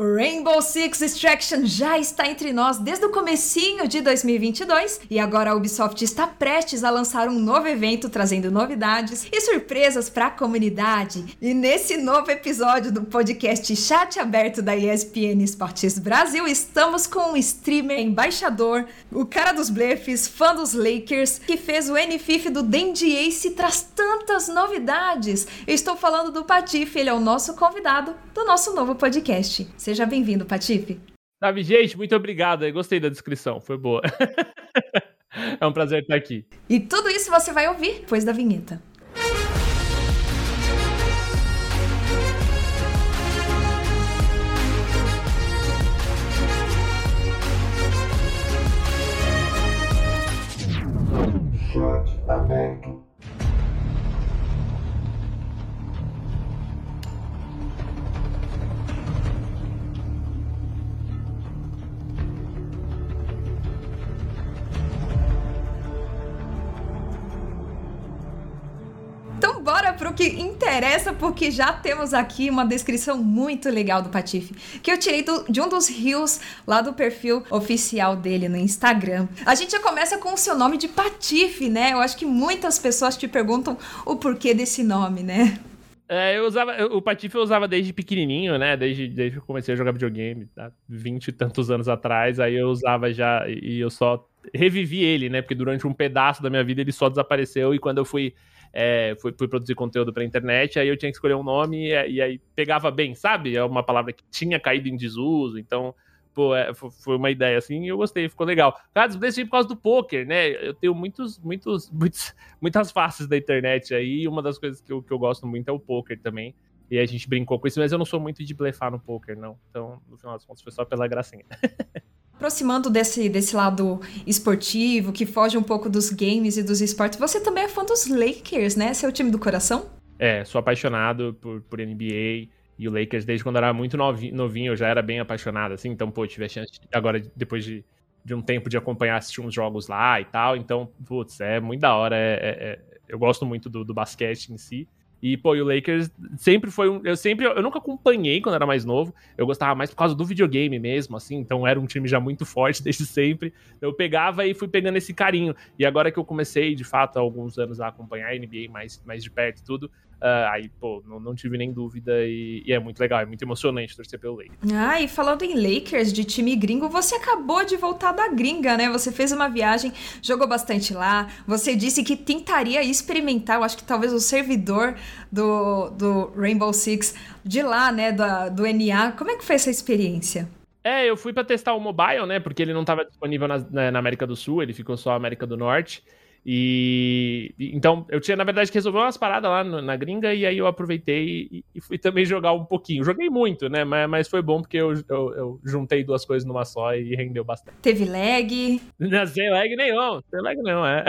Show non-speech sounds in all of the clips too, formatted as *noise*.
O Rainbow Six Extraction já está entre nós desde o comecinho de 2022 e agora a Ubisoft está prestes a lançar um novo evento trazendo novidades e surpresas para a comunidade. E nesse novo episódio do podcast Chat Aberto da ESPN Esportes Brasil, estamos com o streamer embaixador, o cara dos blefs, fã dos Lakers, que fez o NFIF do Dandy Ace e traz tantas novidades. Eu estou falando do Patife, ele é o nosso convidado do nosso novo podcast. Seja bem-vindo, Patife. Sabe, gente, muito obrigado. Eu gostei da descrição, foi boa. *laughs* é um prazer estar aqui. E tudo isso você vai ouvir depois da vinheta. Chat aberto. Interessa, porque já temos aqui uma descrição muito legal do Patife, que eu tirei do, de um dos rios lá do perfil oficial dele no Instagram. A gente já começa com o seu nome de Patife, né? Eu acho que muitas pessoas te perguntam o porquê desse nome, né? É, eu usava, o Patife eu usava desde pequenininho, né? Desde, desde que eu comecei a jogar videogame, tá? 20 e tantos anos atrás. Aí eu usava já e eu só revivi ele, né? Porque durante um pedaço da minha vida ele só desapareceu e quando eu fui é, fui, fui, produzir conteúdo pra internet, aí eu tinha que escolher um nome e, e, aí pegava bem, sabe? É uma palavra que tinha caído em desuso, então, pô, é, foi uma ideia assim e eu gostei, ficou legal. Cara, decidi por causa do poker, né? Eu tenho muitos, muitos, *laughs* muitos, muitas faces da internet aí, e uma das coisas que eu, que eu gosto muito é o poker também. E a gente brincou com isso, mas eu não sou muito de blefar no poker, não. Então, no final das contas, foi só pela gracinha. *laughs* aproximando desse, desse lado esportivo, que foge um pouco dos games e dos esportes, você também é fã dos Lakers, né? Seu time do coração? É, sou apaixonado por, por NBA e o Lakers desde quando eu era muito novinho, novinho eu já era bem apaixonado, assim, então, pô, tive a chance, de, agora, depois de, de um tempo de acompanhar, assistir uns jogos lá e tal, então, putz, é muito da hora, é, é, é eu gosto muito do, do basquete em si, e, pô, e o Lakers sempre foi um. Eu sempre. Eu nunca acompanhei quando era mais novo. Eu gostava mais por causa do videogame mesmo, assim. Então era um time já muito *laughs* forte desde sempre. Eu pegava e fui pegando esse carinho. E agora que eu comecei, de fato, há alguns anos a acompanhar a NBA mais, mais de perto e tudo, Uh, aí, pô, não, não, tive nem dúvida e, e, é muito legal, é muito emocionante torcer pelo Lakers. Ah, e falando em Lakers, de time gringo, você acabou de voltar da gringa, né? Você fez uma viagem, jogou bastante lá, você disse que tentaria experimentar, eu acho que talvez o servidor do, do Rainbow Six de lá, né, do, do NA. Como é que foi essa experiência? É, eu fui para testar o mobile, né? Porque ele não estava disponível na, na, América do Sul, ele ficou só na América do Norte. E então eu tinha, na verdade, que resolver umas paradas lá no, na gringa, e aí eu aproveitei e, e, fui também jogar um pouquinho. Joguei muito, né? Mas, mas foi bom porque eu, eu, eu, juntei duas coisas numa só e rendeu bastante. Teve lag? Não, sem lag nenhum, sem lag não, é.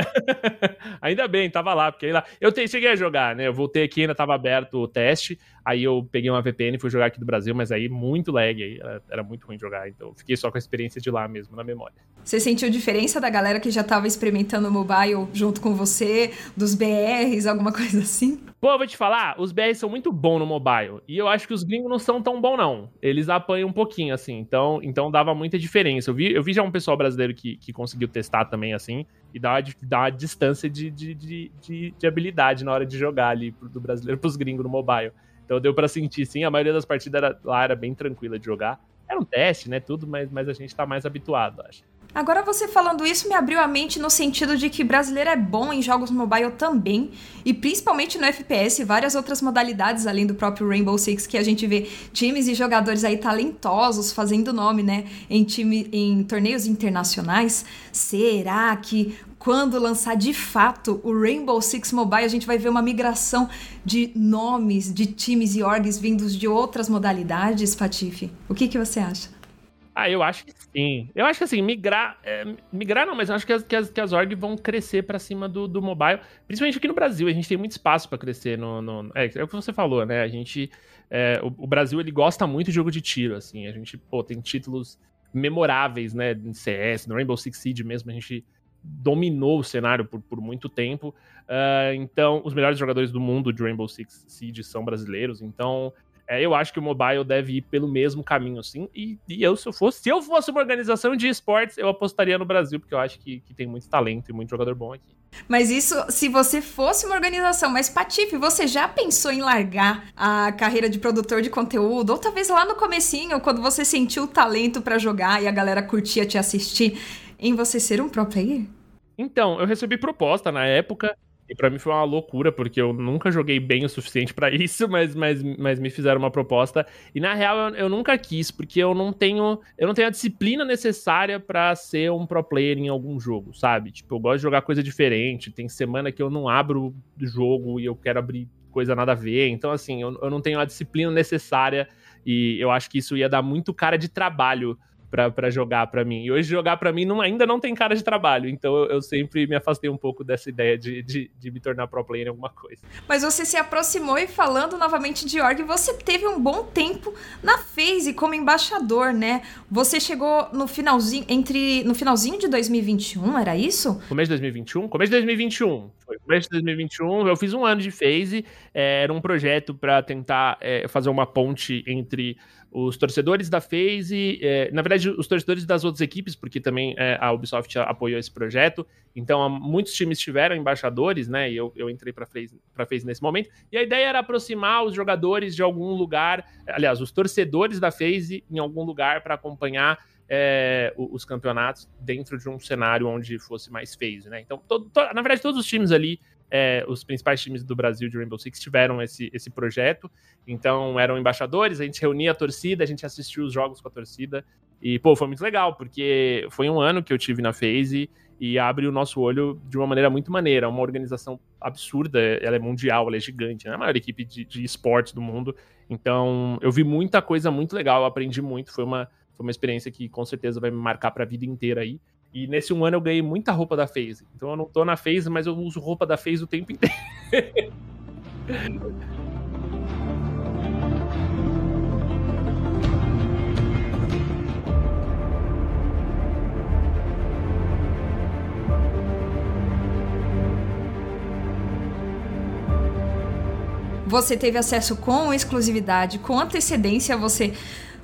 *laughs* ainda bem, tava lá, porque lá. Eu te, cheguei a jogar, né? Eu voltei aqui, ainda tava aberto o teste. Aí eu peguei uma VPN e fui jogar aqui do Brasil, mas aí muito lag, aí era, era, muito ruim jogar, então fiquei só com a experiência de lá mesmo, na memória. Você sentiu diferença da galera que já tava experimentando o mobile junto com você, dos BRs, alguma *laughs* coisa assim? Pô, eu vou te falar, os BRs são muito bons no mobile, e eu acho que os gringos não são tão bons não, eles apanham um pouquinho, assim, então, então dava muita diferença. Eu vi, eu vi já um pessoal brasileiro que, que conseguiu testar também, assim, e dá uma, dá uma distância de, de, de, de, de habilidade na hora de jogar ali do brasileiro pros gringos no mobile. Então deu para sentir, sim. A maioria das partidas era, lá era bem tranquila de jogar. Era um teste, né? Tudo, mas, mas a gente tá mais habituado, acho. Agora você falando isso me abriu a mente no sentido de que brasileiro é bom em jogos mobile também, e principalmente no FPS, várias outras modalidades além do próprio Rainbow Six que a gente vê times e jogadores aí talentosos fazendo nome, né, em time em torneios internacionais. Será que quando lançar de fato o Rainbow Six Mobile, a gente vai ver uma migração de nomes, de times e orgs vindos de outras modalidades, Patife. O que, que você acha? Ah, eu acho que sim. Eu acho que assim, migrar. É, migrar não, mas eu acho que as, que as, que as org vão crescer para cima do, do mobile. Principalmente aqui no Brasil, a gente tem muito espaço para crescer no, no. é, é, o que você falou, né? A gente. É, o, o, Brasil ele gosta muito de jogo de tiro, assim. A gente, pô, tem títulos memoráveis, né? Em CS, no Rainbow Six Siege mesmo, a gente dominou o cenário por, por muito tempo. Uh, então, os melhores jogadores do mundo de Rainbow Six Siege são brasileiros. Então, É, eu acho que o mobile deve ir pelo mesmo caminho, sim. E, e, eu, se eu fosse, se eu fosse uma organização de esportes, eu apostaria no Brasil, porque eu acho que, que tem muito talento e muito jogador bom aqui. Mas isso, se você fosse uma organização, mas Patife, você já pensou em largar a carreira de produtor de conteúdo? Ou talvez lá no comecinho, quando você sentiu o talento para jogar e a galera curtia te assistir, em você ser um pro player? Então, eu recebi proposta na época. E para mim foi uma loucura, porque eu nunca joguei bem o suficiente para *laughs* isso, mas, mas, mas me fizeram uma proposta. E na real eu, eu, nunca quis, porque eu não tenho eu não tenho a disciplina necessária para ser um pro player em algum jogo, sabe? Tipo, eu gosto de jogar coisa diferente. Tem semana que eu não abro jogo e eu quero abrir coisa nada a ver. Então, assim, eu, eu não tenho a disciplina necessária e eu acho que isso ia dar muito cara de trabalho para jogar para mim. E hoje jogar para mim não, ainda não tem cara de trabalho, então eu, eu sempre me afastei um pouco dessa ideia de, de, de, me tornar pro player em alguma coisa. Mas você se aproximou e falando novamente de org, você teve um bom tempo na FaZe como embaixador, né? Você chegou no finalzinho entre no finalzinho de 2021, era isso? Começo de 2021? Começo de 2021. Foi começo de 2021, eu fiz um ano de FaZe, é, era um projeto para tentar é, fazer uma ponte entre os torcedores da FaZe, é, na verdade, os torcedores das outras equipes, porque também é, a Ubisoft apoiou esse projeto. Então, muitos times tiveram embaixadores, né? E eu, eu entrei para FaZe, FaZe nesse momento. E a ideia era aproximar os jogadores de algum lugar, aliás, os torcedores da FaZe em algum lugar para acompanhar é, os campeonatos dentro de um cenário onde fosse mais phase, né? Então, todo, to, na verdade, todos os times ali é, os principais times do Brasil de Rainbow Six tiveram esse, esse projeto. Então eram embaixadores, a gente reunia a torcida, a gente assistia os jogos com a torcida. E, pô, foi muito legal, porque foi um ano que eu tive na FaZe e abre o nosso olho de uma maneira muito maneira. Uma organização absurda, ela é mundial, ela é gigante, né? A maior equipe de, de esportes do mundo. Então, eu vi muita coisa muito legal, aprendi muito. Foi uma, foi uma experiência que com certeza vai me marcar para a vida inteira aí. E nesse um ano eu ganhei muita roupa da FaZe. Então eu não tô na FaZe, mas eu uso roupa da FaZe o tempo inteiro. *laughs* Você teve acesso com exclusividade, com antecedência, você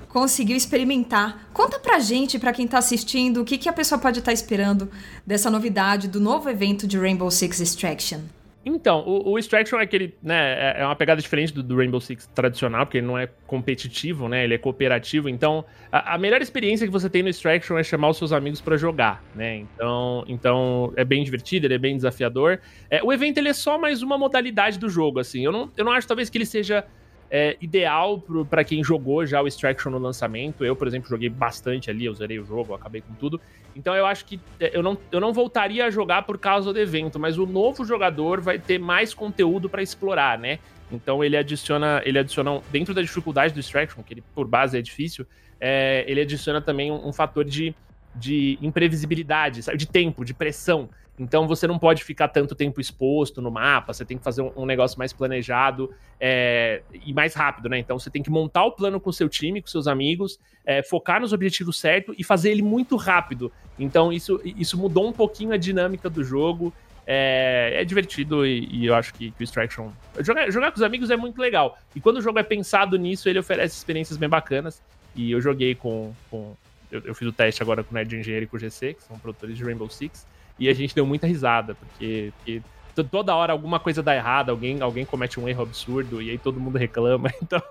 conseguiu experimentar. Conta pra gente, pra quem tá assistindo, o que, que a pessoa pode estar tá esperando dessa novidade, do novo evento de Rainbow Six Extraction. Então, o, o, Extraction é aquele, né, é, é uma pegada diferente do, do, Rainbow Six tradicional, porque ele não é competitivo, né, ele é cooperativo, então a, a melhor experiência que você tem no Extraction é chamar os seus amigos para jogar, né, então, então é bem divertido, ele é bem desafiador. É, o evento, ele é só mais uma modalidade do jogo, assim, eu não, eu não acho talvez que ele seja é, ideal para quem jogou já o Extraction no lançamento. Eu, por exemplo, joguei bastante ali, eu zerei o jogo, acabei com tudo. Então eu acho que é, eu não, eu não voltaria a jogar por causa do evento, mas o novo jogador vai ter mais conteúdo para explorar, né? Então ele adiciona, ele adiciona dentro da dificuldade do Extraction, que ele por base é difícil, é, ele adiciona também um, um fator de, de imprevisibilidade, sabe? de tempo, de pressão. Então você não pode ficar tanto tempo exposto no mapa, você tem que fazer um, negócio mais planejado é, e mais rápido, né? Então você tem que montar o plano com seu time, com seus amigos, é, focar nos objetivos certos e fazer ele muito rápido. Então isso, isso mudou um pouquinho a dinâmica do jogo. É, é divertido e, e, eu acho que, que o Extraction. Jogar, jogar com os amigos é muito legal. E quando o jogo é pensado nisso, ele oferece experiências bem bacanas. E eu joguei com. com eu, eu, fiz o teste agora com o Nerd Engenheiro e com o GC, que são produtores de Rainbow Six. E a gente deu muita risada, porque, porque toda hora alguma coisa dá errado, alguém, alguém comete um erro absurdo e aí todo mundo reclama. *laughs* Então,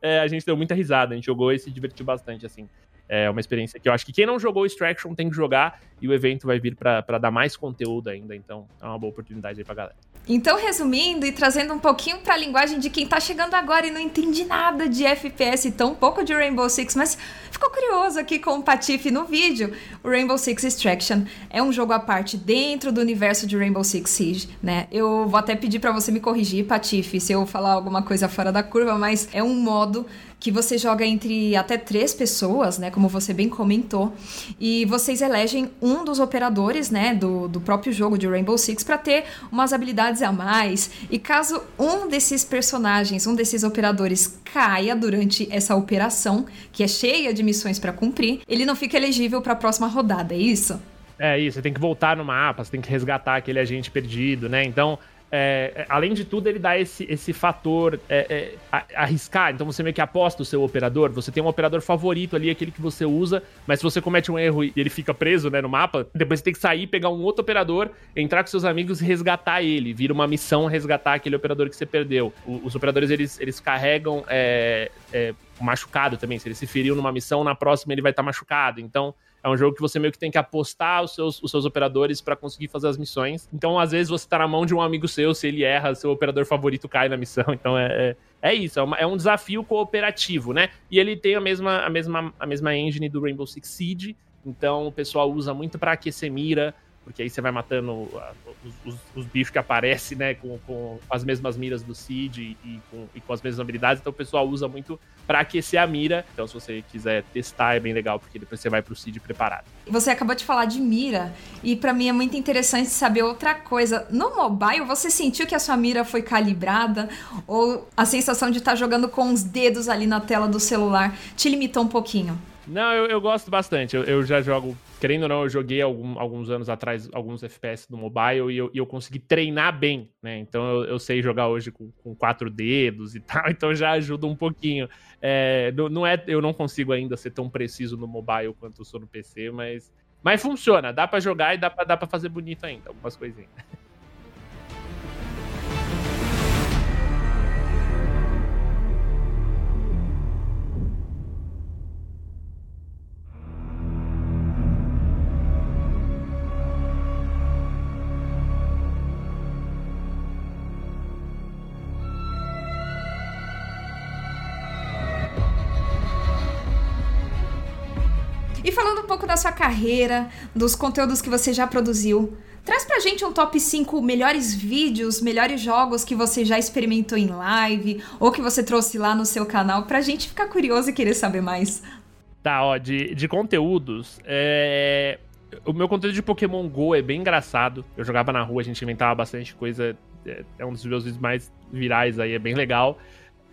é, a gente deu muita risada, a gente jogou e se divertiu bastante, assim. É uma experiência que eu acho que quem não jogou Extraction tem que jogar e o evento vai vir para dar mais conteúdo ainda, então é uma boa oportunidade aí pra galera. Então, resumindo e trazendo um pouquinho para a linguagem de quem tá chegando agora e não entende nada de FPS, tão pouco de Rainbow Six, mas ficou curioso aqui com o Patife no vídeo, o Rainbow Six Extraction é um jogo à parte dentro do universo de Rainbow Six Siege, né? Eu vou até pedir para você me corrigir, Patife, se eu falar alguma coisa fora da curva, mas é um modo que você joga entre até três pessoas, né? Como você bem comentou. E vocês elegem um dos operadores, né? Do, do próprio jogo de Rainbow Six para ter umas habilidades a mais. E caso um desses personagens, um desses operadores caia durante essa operação, que é cheia de missões para cumprir, ele não fica elegível para a próxima rodada, é isso? É isso, você tem que voltar no mapa, você tem que resgatar aquele agente perdido, né? Então, é, é, além de tudo, ele dá esse, esse fator é, é, arriscar. Então você meio que aposta o seu operador. Você tem um operador favorito ali, aquele que você usa, mas se você comete um erro e ele fica preso né, no mapa, depois você tem que sair, pegar um outro operador, entrar com seus amigos e resgatar ele. Vira uma missão resgatar aquele operador que você perdeu. O, os operadores eles, eles carregam é, é, machucado também. Se ele se feriu numa missão, na próxima ele vai estar tá machucado. Então é um jogo que você meio que tem que apostar os seus, os seus operadores para conseguir fazer as missões. Então, às vezes, você tá na mão de um amigo seu, se ele erra, seu operador favorito cai na missão. *laughs* Então, é, é, é isso. É, uma, é, um desafio cooperativo, né? E ele tem a mesma, a, mesma, a mesma engine do Rainbow Six Siege. Então, o pessoal usa muito para aquecer mira, porque aí você vai matando os, os, os bichos que aparecem, né, com, com, as mesmas miras do Cid e com, e com, as mesmas habilidades, então o pessoal usa muito para aquecer a mira. Então, se você quiser testar, é bem legal, porque depois você vai pro Cid preparado. Você acabou de falar de mira, e para mim é muito interessante saber outra coisa. No mobile, você sentiu que a sua mira foi calibrada? Ou a sensação de estar tá jogando com os dedos ali na tela do celular te limitou um pouquinho? Não, eu, eu gosto bastante. Eu, eu, já jogo, querendo ou não, eu joguei algum, alguns anos atrás alguns FPS no mobile e eu, e eu consegui treinar bem, né? Então eu, eu sei jogar hoje com, com, quatro dedos e *laughs* tal, então já ajuda um pouquinho. É, não é, eu não consigo ainda ser tão preciso no mobile quanto eu sou no PC, mas, mas funciona. Dá para jogar e dá pra fazer bonito ainda, algumas coisinhas. *laughs* falando um pouco da sua carreira, dos conteúdos que você já produziu, traz pra gente um top 5 melhores vídeos, melhores jogos que você já experimentou em live ou que você trouxe lá no seu canal pra gente ficar curioso e querer saber mais. Tá, ó, de, de conteúdos, é... o meu conteúdo de Pokémon GO é bem engraçado. Eu jogava na rua, a gente inventava bastante coisa. É, é um dos meus vídeos mais virais aí, é bem legal.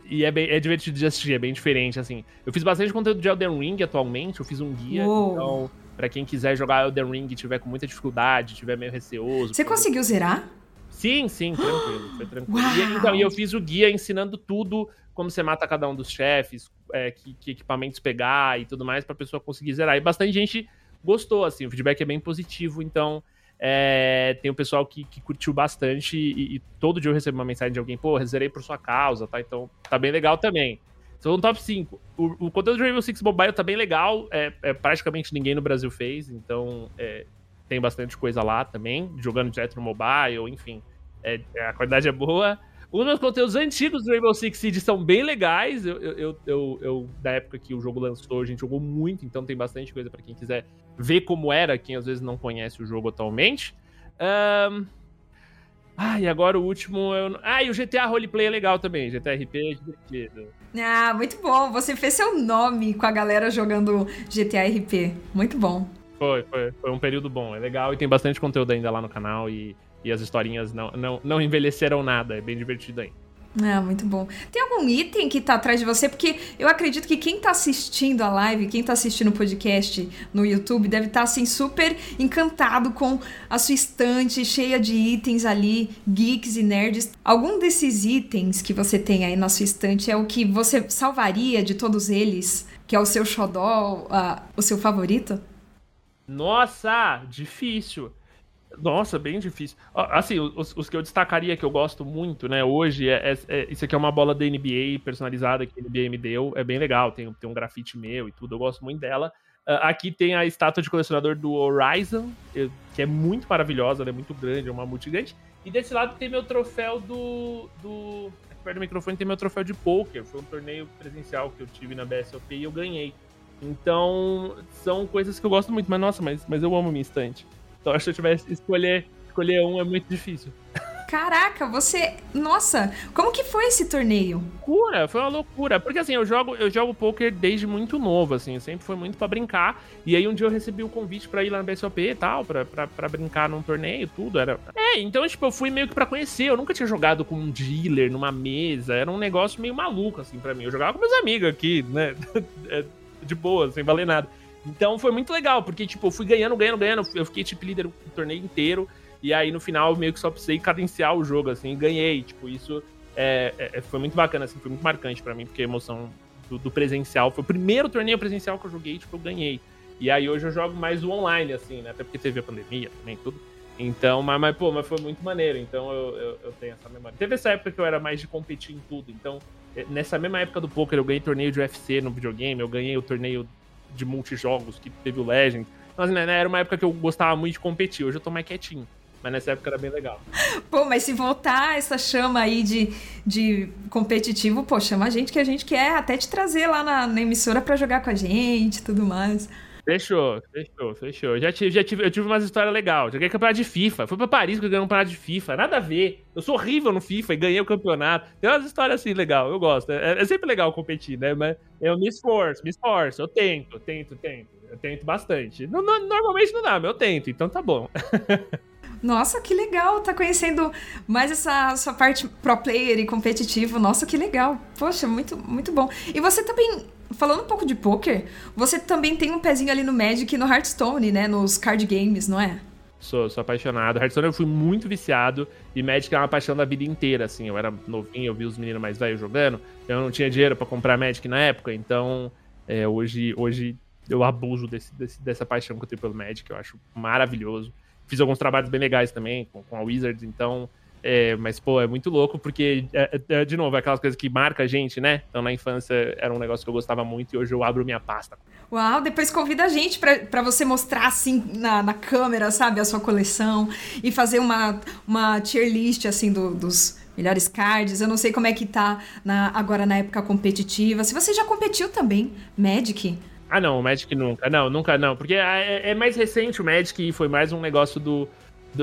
E é, bem, é divertido de assistir, é bem diferente, assim. Eu fiz bastante conteúdo de Elden Ring atualmente, eu fiz um guia, Uou. então, pra quem quiser jogar Elden Ring e tiver com muita dificuldade, tiver meio receoso... Você conseguiu zerar? Sim, sim, tranquilo, foi tranquilo. E, então, e eu fiz o guia ensinando tudo, como você mata cada um dos chefes, é, que, que, equipamentos pegar e tudo mais, pra pessoa conseguir zerar. E bastante gente gostou, assim, o feedback é bem positivo, então... É, tem o um pessoal que, que curtiu bastante e, e, todo dia eu recebo uma mensagem de alguém, pô, zerei por sua causa, tá? Então tá bem legal também. São um top 5. O, o conteúdo do Rainbow Six Mobile tá bem legal, é, é praticamente ninguém no Brasil fez, então é, tem bastante coisa lá também, jogando direto no mobile, enfim. É, a qualidade é boa. Os meus conteúdos antigos do Rainbow Six Siege são bem legais. Eu, eu, eu, eu, da época que o jogo lançou, a gente jogou muito, então tem bastante coisa para quem quiser ver como era, quem às vezes não conhece o jogo atualmente. Um... Ah, e agora o último. Eu... Ah, e o GTA Roleplay é legal também. GTA RP é divertido. Ah, muito bom. Você fez seu nome com a galera jogando GTA RP. Muito bom. Foi, foi, foi um período bom. É legal e tem bastante conteúdo ainda lá no canal. E e as historinhas não, não, não envelheceram nada. É bem divertido aí. Ah, muito bom. Tem algum item que tá atrás de você? Porque eu acredito que quem tá assistindo a live, quem tá assistindo o podcast no YouTube, deve estar, tá, assim, super encantado com a sua estante cheia de itens ali, geeks e nerds. Algum desses itens que você tem aí na sua estante é o que você salvaria de todos eles? Que é o seu xodó, o seu favorito? Nossa, difícil. Nossa, bem difícil. Assim, os, os, que eu destacaria que eu gosto muito, né, hoje, é, é, é, isso aqui é uma bola da NBA personalizada que a NBA me deu. É bem legal, tem, tem um grafite meu e tudo, eu gosto muito dela. Uh, aqui tem a estátua de colecionador do Horizon, que é muito maravilhosa, ela é muito grande, é uma multigigante. E desse lado tem meu troféu do. do aqui perto do microfone tem meu troféu de poker. Foi um torneio presencial que eu tive na BSOP e eu ganhei. Então, são coisas que eu gosto muito, mas nossa, mas, mas eu amo minha estante. Então acho que se eu tivesse escolher, escolher um é muito difícil. Caraca, você. Nossa, como que foi esse torneio? Loucura, foi uma loucura. Porque assim, eu jogo, eu jogo poker desde muito novo, assim, sempre foi muito para brincar. E aí um dia eu recebi o um convite para ir lá na BSOP e tal, pra, pra, pra, brincar num torneio, tudo. Era. É, então, tipo, eu fui meio que pra conhecer. Eu nunca tinha jogado com um dealer numa mesa. Era um negócio meio maluco, assim, para mim. Eu jogava com meus amigos aqui, né? *laughs* É, de boa, sem valer nada. Então foi muito legal, porque, tipo, eu fui ganhando, ganhando, ganhando. Eu fiquei, tipo, líder o torneio inteiro. E aí no final meio que só precisei cadenciar o jogo, assim, e ganhei. Tipo, isso é, é, foi muito bacana, assim, foi muito marcante para mim, porque a emoção do, do, presencial foi o primeiro torneio presencial que eu joguei, tipo, eu ganhei. E aí hoje eu jogo mais o online, assim, né? Até porque teve a pandemia também, tudo. Então, mas, mas pô, mas foi muito maneiro. Então eu, eu, eu, tenho essa memória. Teve essa época que eu era mais de competir em tudo. Então, é, nessa mesma época do poker, eu ganhei torneio de UFC no videogame, eu ganhei o torneio de multijogos que teve o Legend. Então, assim, né, era uma época que eu gostava muito de competir. Hoje eu tô mais quietinho. Mas nessa época era bem legal. *laughs* Pô, mas se voltar essa chama aí de, de competitivo, pô, chama a gente que a gente quer até te trazer lá na, na emissora para jogar com a gente e tudo mais. Fechou, fechou, fechou. Já tive, já tive, eu tive umas histórias legais. Joguei campeonato de FIFA. Fui pra Paris que eu ganhei um campeonato de FIFA. Nada a ver. Eu sou horrível no FIFA e ganhei o campeonato. Tem umas histórias assim legal. Eu gosto. É, é sempre legal competir, né? Mas eu me esforço, me esforço. Eu tento, tento, tento. Eu tento bastante. No, no, normalmente não dá, mas eu tento, então tá bom. *laughs* Nossa, que legal, tá conhecendo mais essa sua parte pro player e competitivo. Nossa, que legal. Poxa, muito, muito bom. E você também, falando um pouco de poker, você também tem um pezinho ali no Magic e no Hearthstone, né? Nos card games, não é? Sou, sou apaixonado. Hearthstone eu fui muito viciado e Magic é uma paixão da vida inteira, assim. Eu era novinho, eu vi os meninos mais velhos jogando. Eu não tinha dinheiro para comprar Magic na época, então é, hoje, hoje eu abuso desse, desse, dessa paixão que eu tenho pelo Magic, eu acho maravilhoso. Fiz alguns trabalhos bem legais também com, com a Wizards, então. É, mas, pô, é muito louco, porque, é, é, de novo, é aquelas coisas que marca a gente, né? Então, na infância, era um negócio que eu gostava muito e hoje eu abro minha pasta. Uau, depois convida a gente para você mostrar, assim, na, na câmera, sabe, a sua coleção e fazer uma, uma tier list, assim, do, dos melhores cards. Eu não sei como é que tá na, agora na época competitiva. Se você já competiu também, Magic, ah, não, o Magic nunca. Não, nunca não. Porque é, é mais recente o Magic e foi mais um negócio do,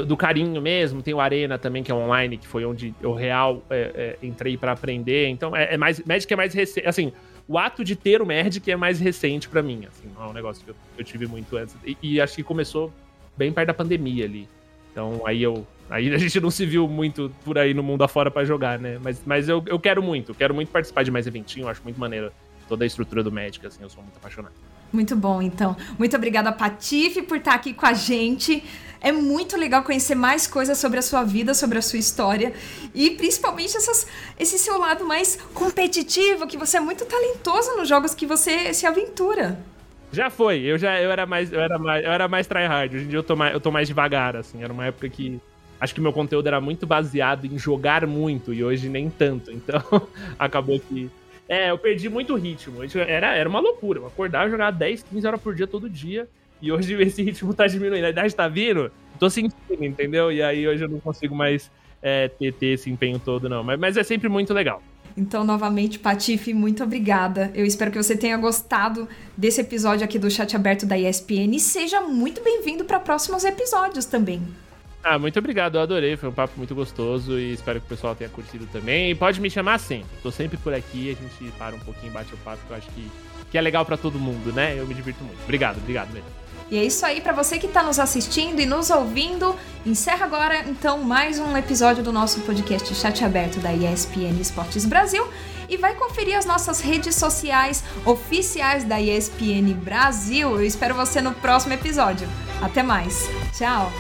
do, carinho mesmo. Tem o Arena também, que é online, que foi onde eu real é, é, entrei para aprender. Então, é, é, mais. Magic é mais recente. Assim, o ato de ter o Magic é mais recente para mim. Assim, é um negócio que eu, eu tive muito antes. E, e, acho que começou bem perto da pandemia ali. Então, aí eu. Aí a gente não se viu muito por aí no mundo afora para jogar, né? Mas, mas eu, eu quero muito, quero muito participar de mais eventinho, acho muito maneiro toda a estrutura do Magic, assim, eu sou muito apaixonado. Muito bom, então. Muito obrigada, Patife, por estar aqui com a gente. É muito legal conhecer mais coisas sobre a sua vida, sobre a sua história e principalmente essas, esse seu lado mais competitivo, que você é muito talentoso nos jogos que você se aventura. Já foi, eu já eu era mais eu era mais eu era mais tryhard. Hoje em dia eu tô mais eu tô mais devagar assim. Era uma época que acho que meu conteúdo era muito baseado em jogar muito e hoje nem tanto. Então *laughs* acabou que é, eu perdi muito ritmo. Era, era uma loucura. Eu acordava jogava 10, 15 horas por dia todo dia. E hoje *laughs* esse ritmo tá diminuindo. A idade tá vindo, tô sentindo, entendeu? E aí hoje eu não consigo mais é, ter, ter esse empenho todo, não. Mas, mas é sempre muito legal. Então, novamente, Patife, muito obrigada. Eu espero que você tenha gostado desse episódio aqui do Chat Aberto da ESPN e seja muito bem-vindo para próximos episódios também. Ah, muito obrigado, eu adorei, foi um papo muito gostoso e espero que o pessoal tenha curtido também. E pode me chamar sempre, tô sempre por aqui, a gente para um pouquinho, bate o papo, que eu acho que, que é legal para todo mundo, né? Eu me divirto muito. Obrigado, obrigado mesmo. E é isso aí para você que está nos assistindo e nos ouvindo. Encerra agora então mais um episódio do nosso podcast Chat Aberto da ESPN Esportes Brasil e vai conferir as nossas redes sociais oficiais da ESPN Brasil. Eu espero você no próximo episódio. Até mais. Tchau.